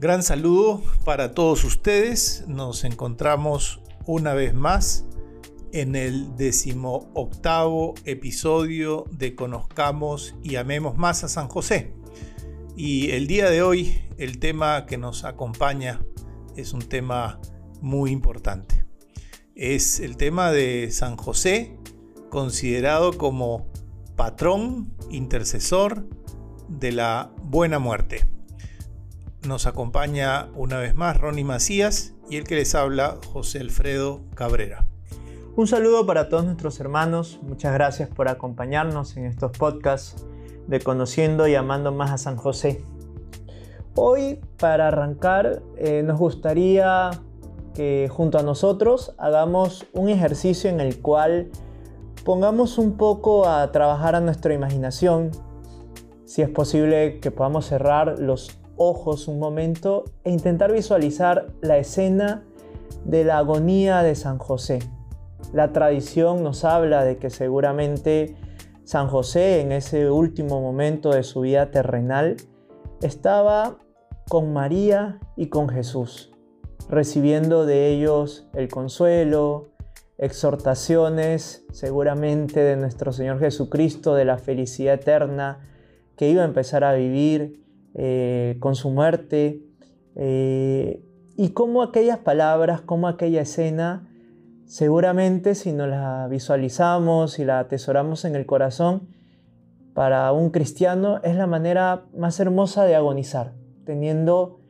Gran saludo para todos ustedes. Nos encontramos una vez más en el decimoctavo episodio de Conozcamos y Amemos más a San José. Y el día de hoy el tema que nos acompaña es un tema muy importante. Es el tema de San José, considerado como patrón, intercesor de la buena muerte. Nos acompaña una vez más Ronnie Macías y el que les habla José Alfredo Cabrera. Un saludo para todos nuestros hermanos, muchas gracias por acompañarnos en estos podcasts de Conociendo y Amando más a San José. Hoy, para arrancar, eh, nos gustaría que junto a nosotros hagamos un ejercicio en el cual pongamos un poco a trabajar a nuestra imaginación. Si es posible que podamos cerrar los ojos un momento e intentar visualizar la escena de la agonía de San José. La tradición nos habla de que seguramente San José en ese último momento de su vida terrenal estaba con María y con Jesús, recibiendo de ellos el consuelo, exhortaciones seguramente de nuestro Señor Jesucristo, de la felicidad eterna que iba a empezar a vivir eh, con su muerte, eh, y cómo aquellas palabras, cómo aquella escena, seguramente si nos la visualizamos y la atesoramos en el corazón, para un cristiano es la manera más hermosa de agonizar, teniendo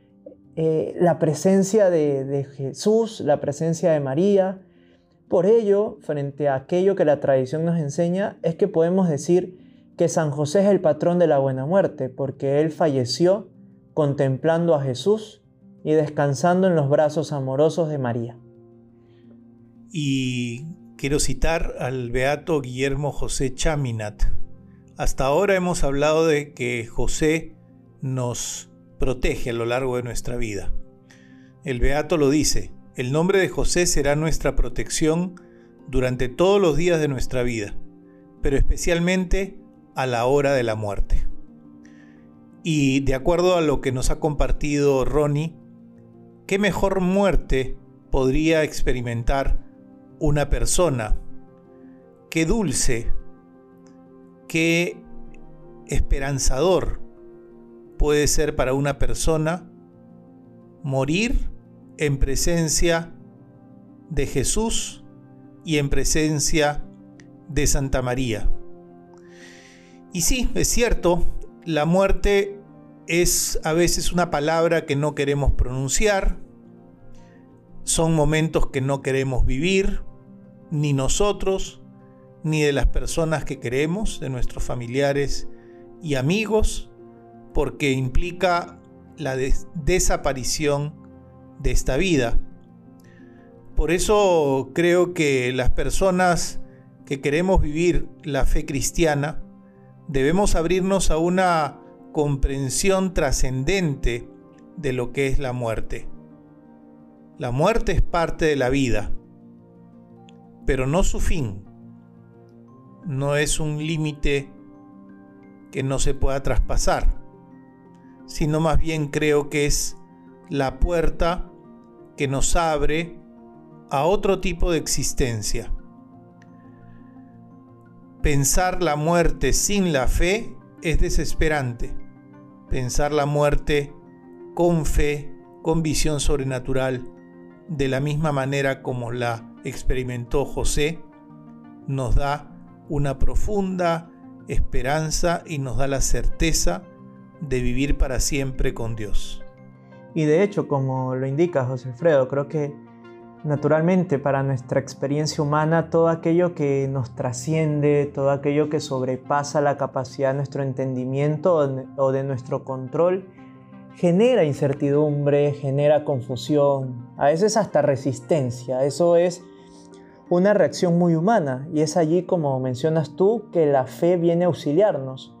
eh, la presencia de, de Jesús, la presencia de María. Por ello, frente a aquello que la tradición nos enseña, es que podemos decir, que San José es el patrón de la buena muerte, porque él falleció contemplando a Jesús y descansando en los brazos amorosos de María. Y quiero citar al beato Guillermo José Chaminat. Hasta ahora hemos hablado de que José nos protege a lo largo de nuestra vida. El beato lo dice, el nombre de José será nuestra protección durante todos los días de nuestra vida, pero especialmente a la hora de la muerte. Y de acuerdo a lo que nos ha compartido Ronnie, ¿qué mejor muerte podría experimentar una persona? Qué dulce, qué esperanzador puede ser para una persona morir en presencia de Jesús y en presencia de Santa María. Y sí, es cierto, la muerte es a veces una palabra que no queremos pronunciar, son momentos que no queremos vivir, ni nosotros, ni de las personas que queremos, de nuestros familiares y amigos, porque implica la desaparición de esta vida. Por eso creo que las personas que queremos vivir la fe cristiana, debemos abrirnos a una comprensión trascendente de lo que es la muerte. La muerte es parte de la vida, pero no su fin. No es un límite que no se pueda traspasar, sino más bien creo que es la puerta que nos abre a otro tipo de existencia Pensar la muerte sin la fe es desesperante. Pensar la muerte con fe, con visión sobrenatural, de la misma manera como la experimentó José, nos da una profunda esperanza y nos da la certeza de vivir para siempre con Dios. Y de hecho, como lo indica José Alfredo, creo que Naturalmente, para nuestra experiencia humana, todo aquello que nos trasciende, todo aquello que sobrepasa la capacidad de nuestro entendimiento o de nuestro control, genera incertidumbre, genera confusión, a veces hasta resistencia. Eso es una reacción muy humana y es allí, como mencionas tú, que la fe viene a auxiliarnos.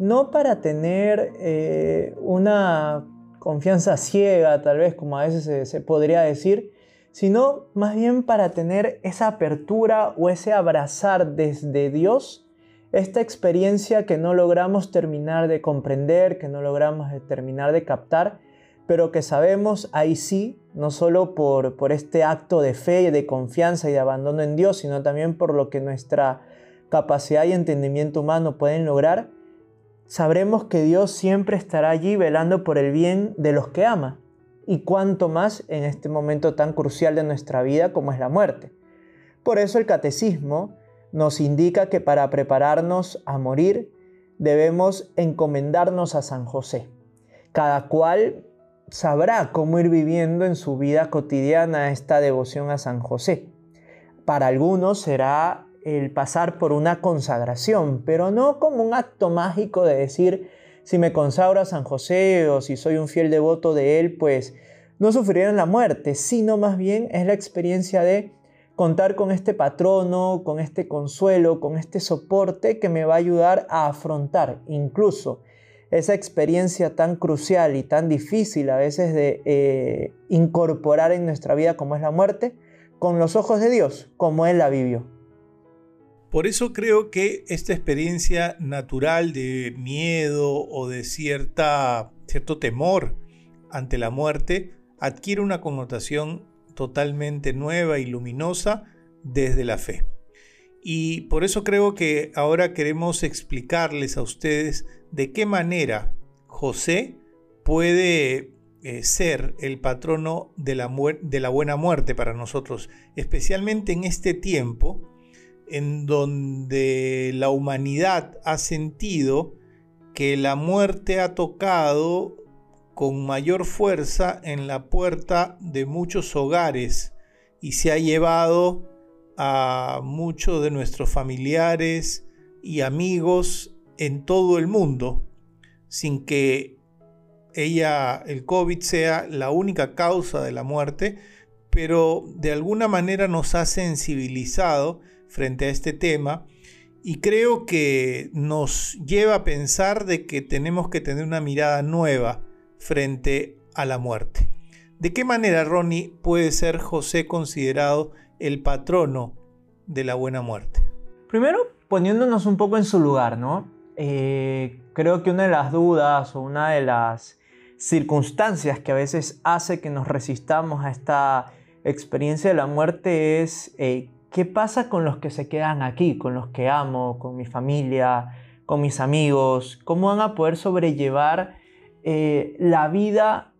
No para tener eh, una confianza ciega, tal vez como a veces se podría decir, sino más bien para tener esa apertura o ese abrazar desde Dios esta experiencia que no logramos terminar de comprender, que no logramos terminar de captar, pero que sabemos ahí sí, no solo por, por este acto de fe y de confianza y de abandono en Dios, sino también por lo que nuestra capacidad y entendimiento humano pueden lograr, sabremos que Dios siempre estará allí velando por el bien de los que ama, y cuanto más en este momento tan crucial de nuestra vida como es la muerte. Por eso el catecismo nos indica que para prepararnos a morir debemos encomendarnos a San José. Cada cual sabrá cómo ir viviendo en su vida cotidiana esta devoción a San José. Para algunos será el pasar por una consagración, pero no como un acto mágico de decir, si me consagro a San José o si soy un fiel devoto de él, pues no sufrirán la muerte, sino más bien es la experiencia de contar con este patrono, con este consuelo, con este soporte que me va a ayudar a afrontar incluso esa experiencia tan crucial y tan difícil a veces de eh, incorporar en nuestra vida como es la muerte, con los ojos de Dios, como Él la vivió. Por eso creo que esta experiencia natural de miedo o de cierta, cierto temor ante la muerte adquiere una connotación totalmente nueva y luminosa desde la fe. Y por eso creo que ahora queremos explicarles a ustedes de qué manera José puede eh, ser el patrono de la, de la buena muerte para nosotros, especialmente en este tiempo en donde la humanidad ha sentido que la muerte ha tocado con mayor fuerza en la puerta de muchos hogares y se ha llevado a muchos de nuestros familiares y amigos en todo el mundo sin que ella, el COVID, sea la única causa de la muerte, pero de alguna manera nos ha sensibilizado frente a este tema y creo que nos lleva a pensar de que tenemos que tener una mirada nueva frente a la muerte. ¿De qué manera, Ronnie, puede ser José considerado el patrono de la buena muerte? Primero, poniéndonos un poco en su lugar, ¿no? Eh, creo que una de las dudas o una de las circunstancias que a veces hace que nos resistamos a esta experiencia de la muerte es eh, ¿qué pasa con los que se quedan aquí, con los que amo, con mi familia, con mis amigos? ¿Cómo van a poder sobrellevar eh, la vida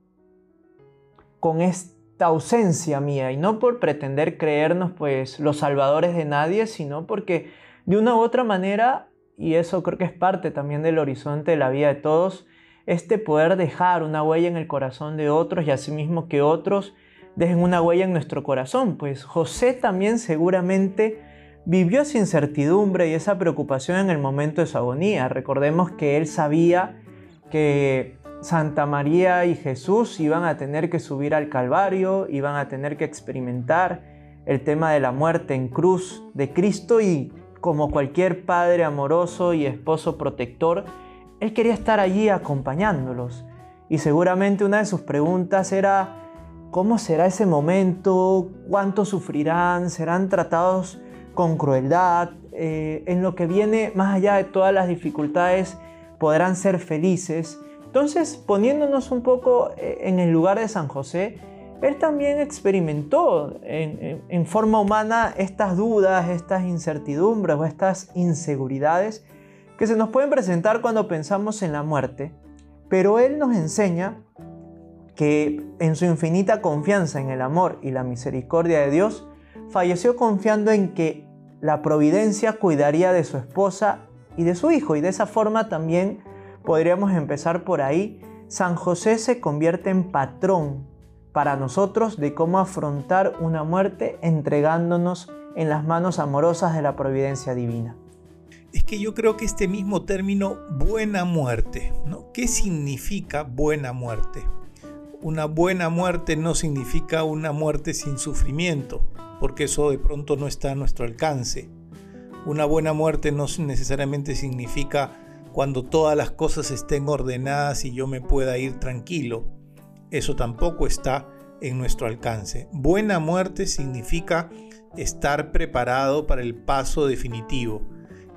con esta ausencia mía? Y no por pretender creernos pues los salvadores de nadie, sino porque de una u otra manera, y eso creo que es parte también del horizonte de la vida de todos, este poder dejar una huella en el corazón de otros y asimismo que otros dejen una huella en nuestro corazón, pues José también seguramente vivió esa incertidumbre y esa preocupación en el momento de su agonía. Recordemos que él sabía que Santa María y Jesús iban a tener que subir al Calvario, iban a tener que experimentar el tema de la muerte en cruz de Cristo y como cualquier padre amoroso y esposo protector, él quería estar allí acompañándolos. Y seguramente una de sus preguntas era, ¿Cómo será ese momento? ¿Cuánto sufrirán? ¿Serán tratados con crueldad? Eh, en lo que viene, más allá de todas las dificultades, podrán ser felices. Entonces, poniéndonos un poco eh, en el lugar de San José, él también experimentó en, forma humana estas dudas, estas incertidumbres o estas inseguridades que se nos pueden presentar cuando pensamos en la muerte. Pero él nos enseña que en su infinita confianza en el amor y la misericordia de Dios, falleció confiando en que la providencia cuidaría de su esposa y de su hijo. Y de esa forma también podríamos empezar por ahí. San José se convierte en patrón para nosotros de cómo afrontar una muerte entregándonos en las manos amorosas de la providencia divina. Es que yo creo que este mismo término buena muerte, ¿no? ¿Qué significa buena muerte? Una buena muerte no significa una muerte sin sufrimiento, porque eso de pronto no está a nuestro alcance. Una buena muerte no necesariamente significa cuando todas las cosas estén ordenadas y yo me pueda ir tranquilo. Eso tampoco está en nuestro alcance. Buena muerte significa estar preparado para el paso definitivo.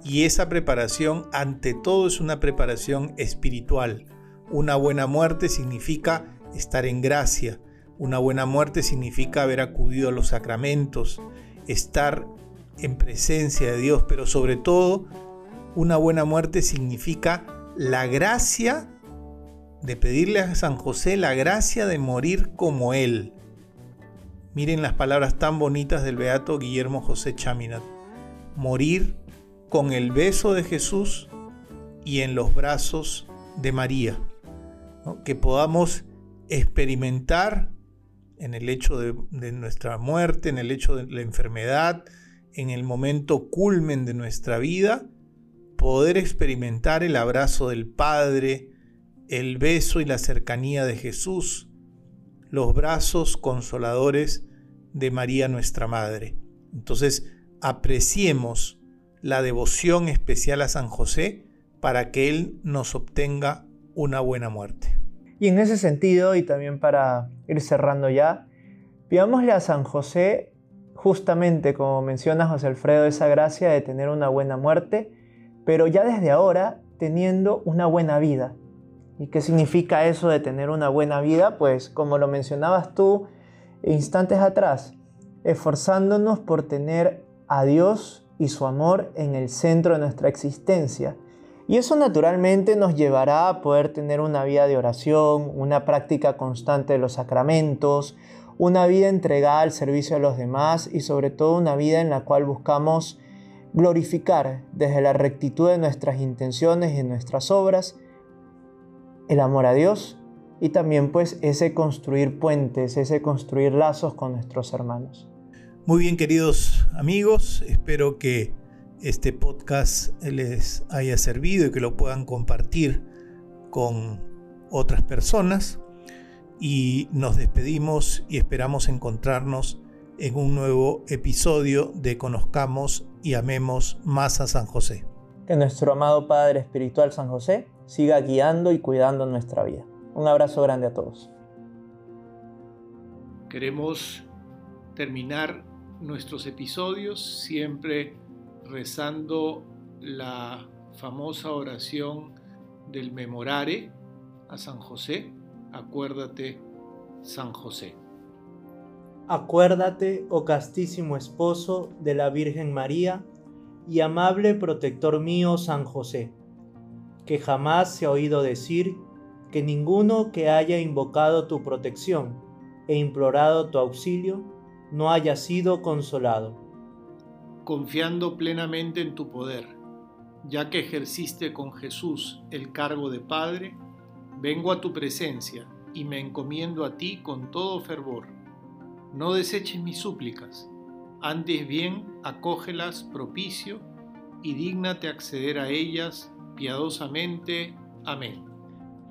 Y esa preparación ante todo es una preparación espiritual. Una buena muerte significa estar en gracia. Una buena muerte significa haber acudido a los sacramentos, estar en presencia de Dios, pero sobre todo una buena muerte significa la gracia de pedirle a San José la gracia de morir como Él. Miren las palabras tan bonitas del beato Guillermo José Chaminat. Morir con el beso de Jesús y en los brazos de María. Que podamos experimentar en el hecho de, nuestra muerte, en el hecho de la enfermedad, en el momento culmen de nuestra vida, poder experimentar el abrazo del Padre, el beso y la cercanía de Jesús, los brazos consoladores de María nuestra Madre. Entonces, apreciemos la devoción especial a San José para que Él nos obtenga una buena muerte. Y en ese sentido, y también para ir cerrando ya, pidámosle a San José, justamente como menciona José Alfredo, esa gracia de tener una buena muerte, pero ya desde ahora teniendo una buena vida. ¿Y qué significa eso de tener una buena vida? Pues como lo mencionabas tú instantes atrás, esforzándonos por tener a Dios y su amor en el centro de nuestra existencia. Y eso naturalmente nos llevará a poder tener una vida de oración, una práctica constante de los sacramentos, una vida entregada al servicio de los demás y sobre todo una vida en la cual buscamos glorificar desde la rectitud de nuestras intenciones y nuestras obras el amor a Dios y también pues ese construir puentes, ese construir lazos con nuestros hermanos. Muy bien queridos amigos, espero que este podcast les haya servido y que lo puedan compartir con otras personas y nos despedimos y esperamos encontrarnos en un nuevo episodio de Conozcamos y Amemos más a San José. Que nuestro amado Padre Espiritual San José siga guiando y cuidando nuestra vida. Un abrazo grande a todos. Queremos terminar nuestros episodios siempre rezando la famosa oración del memorare a San José. Acuérdate, San José. Acuérdate, oh castísimo esposo de la Virgen María y amable protector mío San José que jamás se ha oído decir que ninguno que haya invocado tu protección e implorado tu auxilio no haya sido consolado. Confiando plenamente en tu poder, ya que ejerciste con Jesús el cargo de Padre, vengo a tu presencia y me encomiendo a ti con todo fervor. No deseches mis súplicas, antes bien acógelas propicio y dígnate acceder a ellas piadosamente. Amén.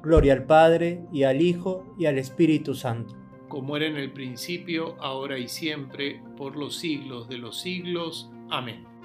Gloria al Padre, y al Hijo, y al Espíritu Santo. Como era en el principio, ahora y siempre, por los siglos de los siglos. Amén.